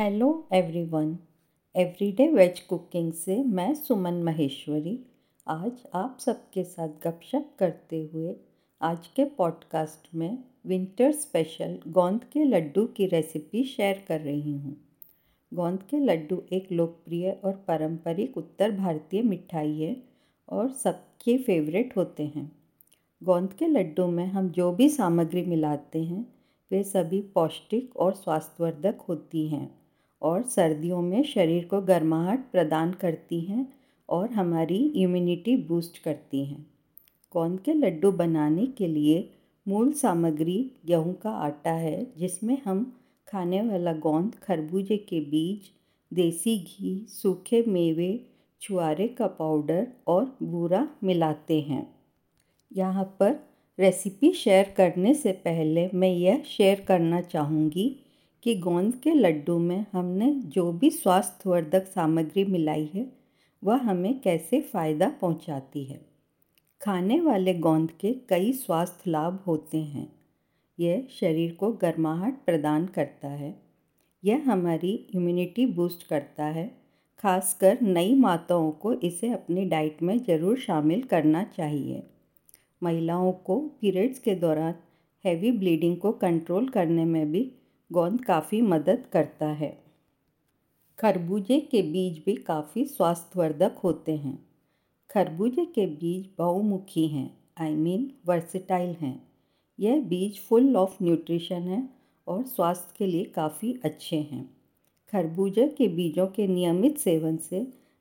Hello everyone everyday veg cooking से मैं सुमन महेश्वरी। आज आप सबके साथ गपशप करते हुए आज के पॉडकास्ट में विंटर स्पेशल गोंद के लड्डू की रेसिपी शेयर कर रही हूँ। गोंद के लड्डू एक लोकप्रिय और पारंपरिक उत्तर भारतीय मिठाई है और सबके फेवरेट होते हैं। गोंद के लड्डू में हम जो भी सामग्री मिलाते हैं, वे सभी पौष्टिक और स्वास्थ्यवर्धक होती हैं। और सर्दियों में शरीर को गर्माहट प्रदान करती हैं और हमारी इम्यूनिटी बूस्ट करती हैं। गोंद के लड्डू बनाने के लिए मूल सामग्री गेहूँ का आटा है, जिसमें हम खाने वाला गोंद, खरबूजे के बीज, देसी घी, सूखे मेवे, छुआरे का पाउडर और बूरा मिलाते हैं। यहाँ पर रेसिपी शेयर करने से पहले मैं यह शेयर करना चाहूँगी कि गोंद के लड्डू में हमने जो भी स्वास्थ्यवर्धक सामग्री मिलाई है, वह हमें कैसे फ़ायदा पहुंचाती है? खाने वाले गोंद के कई स्वास्थ्य लाभ होते हैं। यह शरीर को गर्माहट प्रदान करता है। यह हमारी इम्यूनिटी बूस्ट करता है। खासकर नई माताओं को इसे अपनी डाइट में ज़रूर शामिल करना चाहिए। महिलाओं को पीरियड्स के दौरान हैवी ब्लीडिंग को कंट्रोल करने में भी गोंद काफ़ी मदद करता है। खरबूजे के बीज भी काफ़ी स्वास्थ्यवर्धक होते हैं। खरबूजे के बीज बहुमुखी हैं आई मीन वर्सिटाइल हैं। यह बीज फुल ऑफ़ न्यूट्रिशन है और स्वास्थ्य के लिए काफ़ी अच्छे हैं। खरबूजे के बीजों के नियमित सेवन से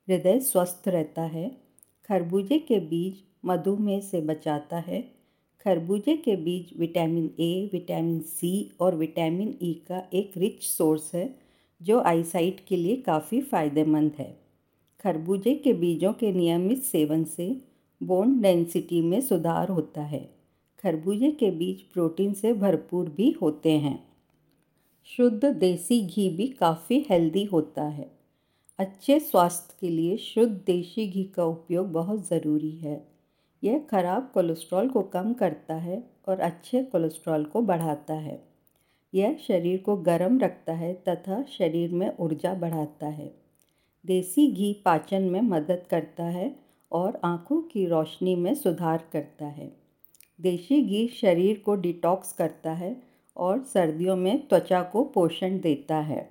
हृदय स्वस्थ रहता है। खरबूजे के बीज मधुमेह से बचाता है खरबूजे के बीज विटामिन ए विटामिन सी और विटामिन ई का एक रिच सोर्स है, जो आईसाइट के लिए काफ़ी फ़ायदेमंद है। खरबूजे के बीजों के नियमित सेवन से बोन डेंसिटी में सुधार होता है। खरबूजे के बीज प्रोटीन से भरपूर भी होते हैं। शुद्ध देसी घी भी काफ़ी हेल्दी होता है। अच्छे स्वास्थ्य के लिए शुद्ध देसी घी का उपयोग बहुत ज़रूरी है। यह खराब कोलेस्ट्रॉल को कम करता है और अच्छे कोलेस्ट्रॉल को बढ़ाता है। यह शरीर को गर्म रखता है तथा शरीर में ऊर्जा बढ़ाता है। देसी घी पाचन में मदद करता है और आँखों की रोशनी में सुधार करता है। देसी घी शरीर को डिटॉक्स करता है और सर्दियों में त्वचा को पोषण देता है।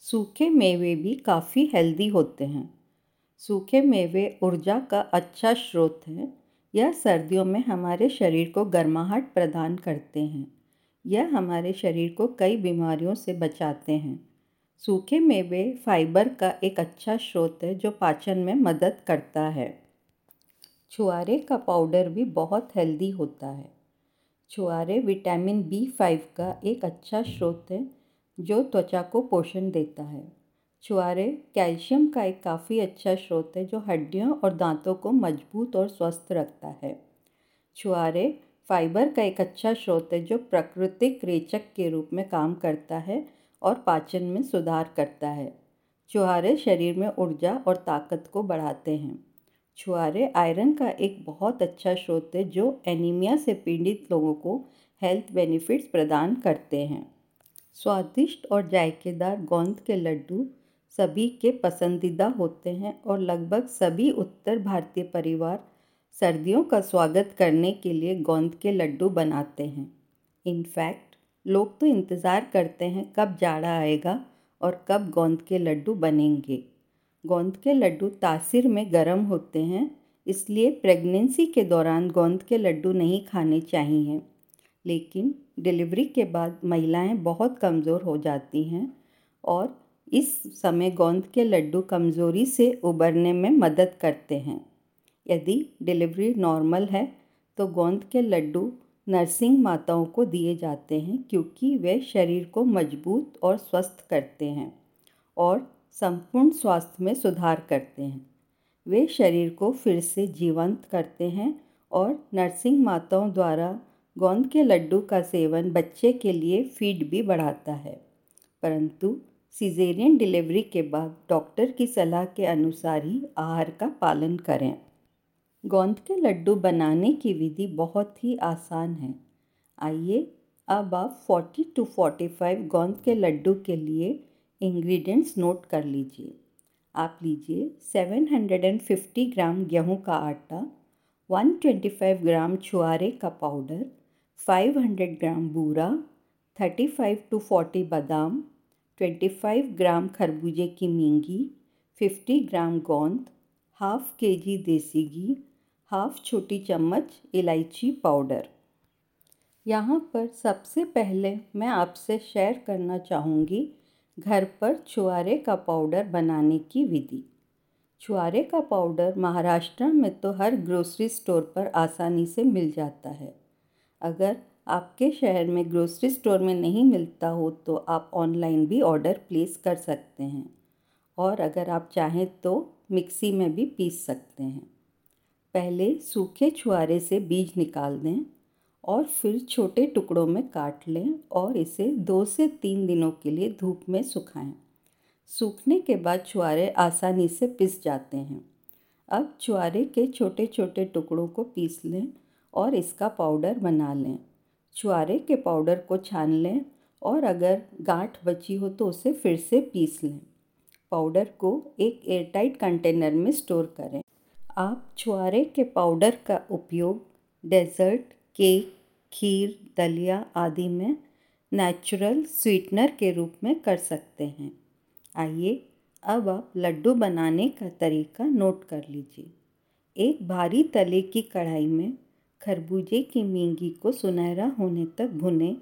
सूखे मेवे भी काफ़ी हेल्दी होते हैं। सूखे मेवे ऊर्जा का अच्छा स्रोत हैं। यह सर्दियों में हमारे शरीर को गर्माहट प्रदान करते हैं। यह हमारे शरीर को कई बीमारियों से बचाते हैं। सूखे मेवे फाइबर का एक अच्छा स्रोत है जो पाचन में मदद करता है। छुआरे का पाउडर भी बहुत हेल्दी होता है। छुआरे विटामिन बी फाइव का एक अच्छा स्रोत है जो त्वचा को पोषण देता है। छुआरे कैल्शियम का एक काफ़ी अच्छा स्रोत है, जो हड्डियों और दांतों को मज़बूत और स्वस्थ रखता है। छुआरे फाइबर का एक अच्छा स्रोत है, जो प्राकृतिक रेचक के रूप में काम करता है और पाचन में सुधार करता है। छुहारे शरीर में ऊर्जा और ताकत को बढ़ाते हैं। छुआरे आयरन का एक बहुत अच्छा स्रोत है, जो एनीमिया से पीड़ित लोगों को हेल्थ बेनिफिट्स प्रदान करते हैं। स्वादिष्ट और जायकेदार गोंद के लड्डू सभी के पसंदीदा होते हैं और लगभग सभी उत्तर भारतीय परिवार सर्दियों का स्वागत करने के लिए गोंद के लड्डू बनाते हैं। इनफैक्ट लोग तो इंतज़ार करते हैं कब जाड़ा आएगा और कब गोंद के लड्डू बनेंगे। गोंद के लड्डू तासीर में गर्म होते हैं, इसलिए प्रेगनेंसी के दौरान गोंद के लड्डू नहीं खाने चाहिए। लेकिन डिलीवरी के बाद महिलाएँ बहुत कमज़ोर हो जाती हैं और इस समय गोंद के लड्डू कमज़ोरी से उबरने में मदद करते हैं। यदि डिलीवरी नॉर्मल है तो गोंद के लड्डू नर्सिंग माताओं को दिए जाते हैं क्योंकि वे शरीर को मज़बूत और स्वस्थ करते हैं और संपूर्ण स्वास्थ्य में सुधार करते हैं। वे शरीर को फिर से जीवंत करते हैं और नर्सिंग माताओं द्वारा गोंद के लड्डू का सेवन बच्चे के लिए फ़ीड भी बढ़ाता है। परंतु सीजेरियन डिलीवरी के बाद डॉक्टर की सलाह के अनुसार ही आहार का पालन करें। गोंद के लड्डू बनाने की विधि बहुत ही आसान है। आइए अब आप 40 टू 45 गोंद के लड्डू के लिए इंग्रेडिएंट्स नोट कर लीजिए। आप लीजिए 750 ग्राम गेहूँ का आटा 125 ग्राम छुआरे का पाउडर 500 ग्राम बूरा 35 टू 40 बादाम 25 ग्राम खरबूजे की मींगी 50 ग्राम गोंद हाफ़ के जी देसी घी हाफ़ छोटी चम्मच इलायची पाउडर। यहाँ पर सबसे पहले मैं आपसे शेयर करना चाहूँगी घर पर छुआरे का पाउडर बनाने की विधि। छुआरे का पाउडर महाराष्ट्र में तो हर ग्रोसरी स्टोर पर आसानी से मिल जाता है। अगर आपके शहर में ग्रोसरी स्टोर में नहीं मिलता हो तो आप ऑनलाइन भी ऑर्डर प्लेस कर सकते हैं। और अगर आप चाहें तो मिक्सी में भी पीस सकते हैं। पहले सूखे छुआरे से बीज निकाल दें और फिर छोटे टुकड़ों में काट लें और इसे दो से तीन दिनों के लिए धूप में सुखाएँ। सूखने के बाद छुआरे आसानी से पिस जाते हैं। अब छुआरे के छोटे छोटे टुकड़ों को पीस लें और इसका पाउडर बना लें। छुआरे के पाउडर को छान लें और अगर गांठ बची हो तो उसे फिर से पीस लें। पाउडर को एक एयरटाइट कंटेनर में स्टोर करें। आप छुआरे के पाउडर का उपयोग डेज़र्ट, केक, खीर, दलिया आदि में नेचुरल स्वीटनर के रूप में कर सकते हैं। आइए अब आप लड्डू बनाने का तरीका नोट कर लीजिए। एक भारी तले की कढ़ाई में खरबूजे की मींगी को सुनहरा होने तक भुनें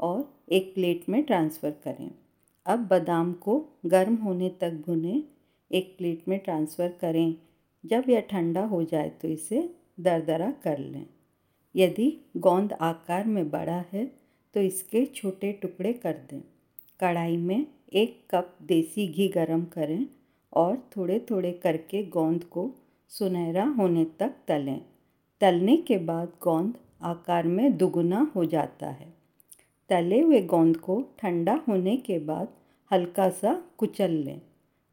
और एक प्लेट में ट्रांसफ़र करें। अब बादाम को गर्म होने तक भुनें, एक प्लेट में ट्रांसफ़र करें। जब यह ठंडा हो जाए तो इसे दरदरा कर लें। यदि गोंद आकार में बड़ा है तो इसके छोटे टुकड़े कर दें। कढ़ाई में एक कप देसी घी गरम करें और थोड़े थोड़े करके गोंद को सुनहरा होने तक तलें। तलने के बाद गोंद आकार में दुगुना हो जाता है। तले हुए गोंद को ठंडा होने के बाद हल्का सा कुचल लें।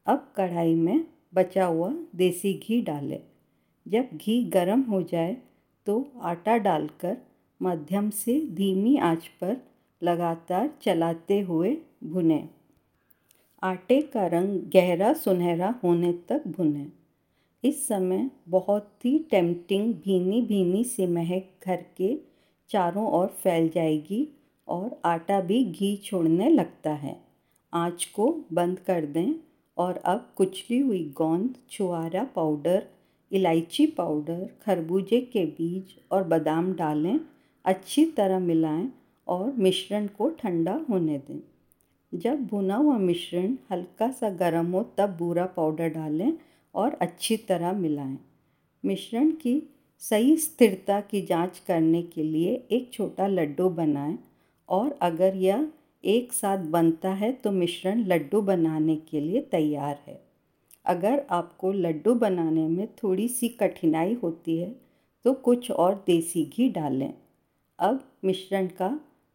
अब कढ़ाई में बचा हुआ देसी घी डालें। जब घी गर्म हो जाए तो आटा डालकर मध्यम से धीमी आँच पर लगातार चलाते हुए भुनें। आटे का रंग गहरा सुनहरा होने तक भुनें। इस समय बहुत ही टेम्पटिंग भीनी भीनी सी महक घर के चारों ओर फैल जाएगी और आटा भी घी छोड़ने लगता है। आँच को बंद कर दें और अब कुचली हुई गोंद छुआरा पाउडर, इलायची पाउडर, खरबूजे के बीज और बादाम डालें, अच्छी तरह मिलाएँ और मिश्रण को ठंडा होने दें। जब भुना हुआ मिश्रण हल्का सा गर्म हो तब बूरा पाउडर डालें और अच्छी तरह मिलाएँ। मिश्रण की सही स्थिरता की जाँच करने के लिए एक छोटा लड्डू बनाएँ और अगर यह एक साथ बनता है तो मिश्रण लड्डू बनाने के लिए तैयार है। अगर आपको लड्डू बनाने में थोड़ी सी कठिनाई होती है तो कुछ और देसी घी डालें। अब मिश्रण का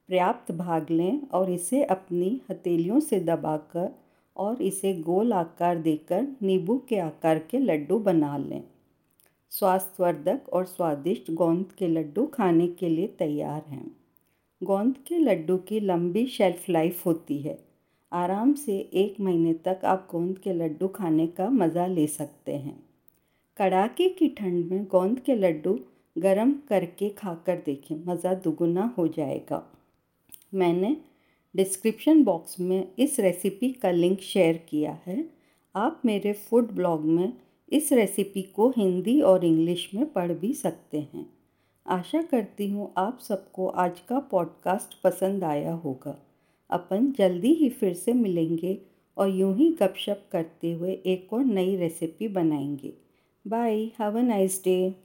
पर्याप्त भाग लें और इसे अपनी हथेलियों से दबाकर और इसे गोल आकार देकर नींबू के आकार के लड्डू बना लें। स्वास्थ्यवर्धक और स्वादिष्ट गोंद के लड्डू खाने के लिए तैयार हैं। गोंद के लड्डू की लंबी शेल्फ लाइफ होती है। आराम से एक महीने तक आप गोंद के लड्डू खाने का मज़ा ले सकते हैं। कड़ाके की ठंड में गोंद के लड्डू गरम करके खाकर देखें, मज़ा दुगुना हो जाएगा। मैंने डिस्क्रिप्शन बॉक्स में इस रेसिपी का लिंक शेयर किया है। आप मेरे फ़ूड ब्लॉग में इस रेसिपी को हिंदी और इंग्लिश में पढ़ भी सकते हैं। आशा करती हूँ आप सबको आज का पॉडकास्ट पसंद आया होगा। अपन जल्दी ही फिर से मिलेंगे और यूँ ही गपशप करते हुए एक और नई रेसिपी बनाएँगे। Bye have a nice day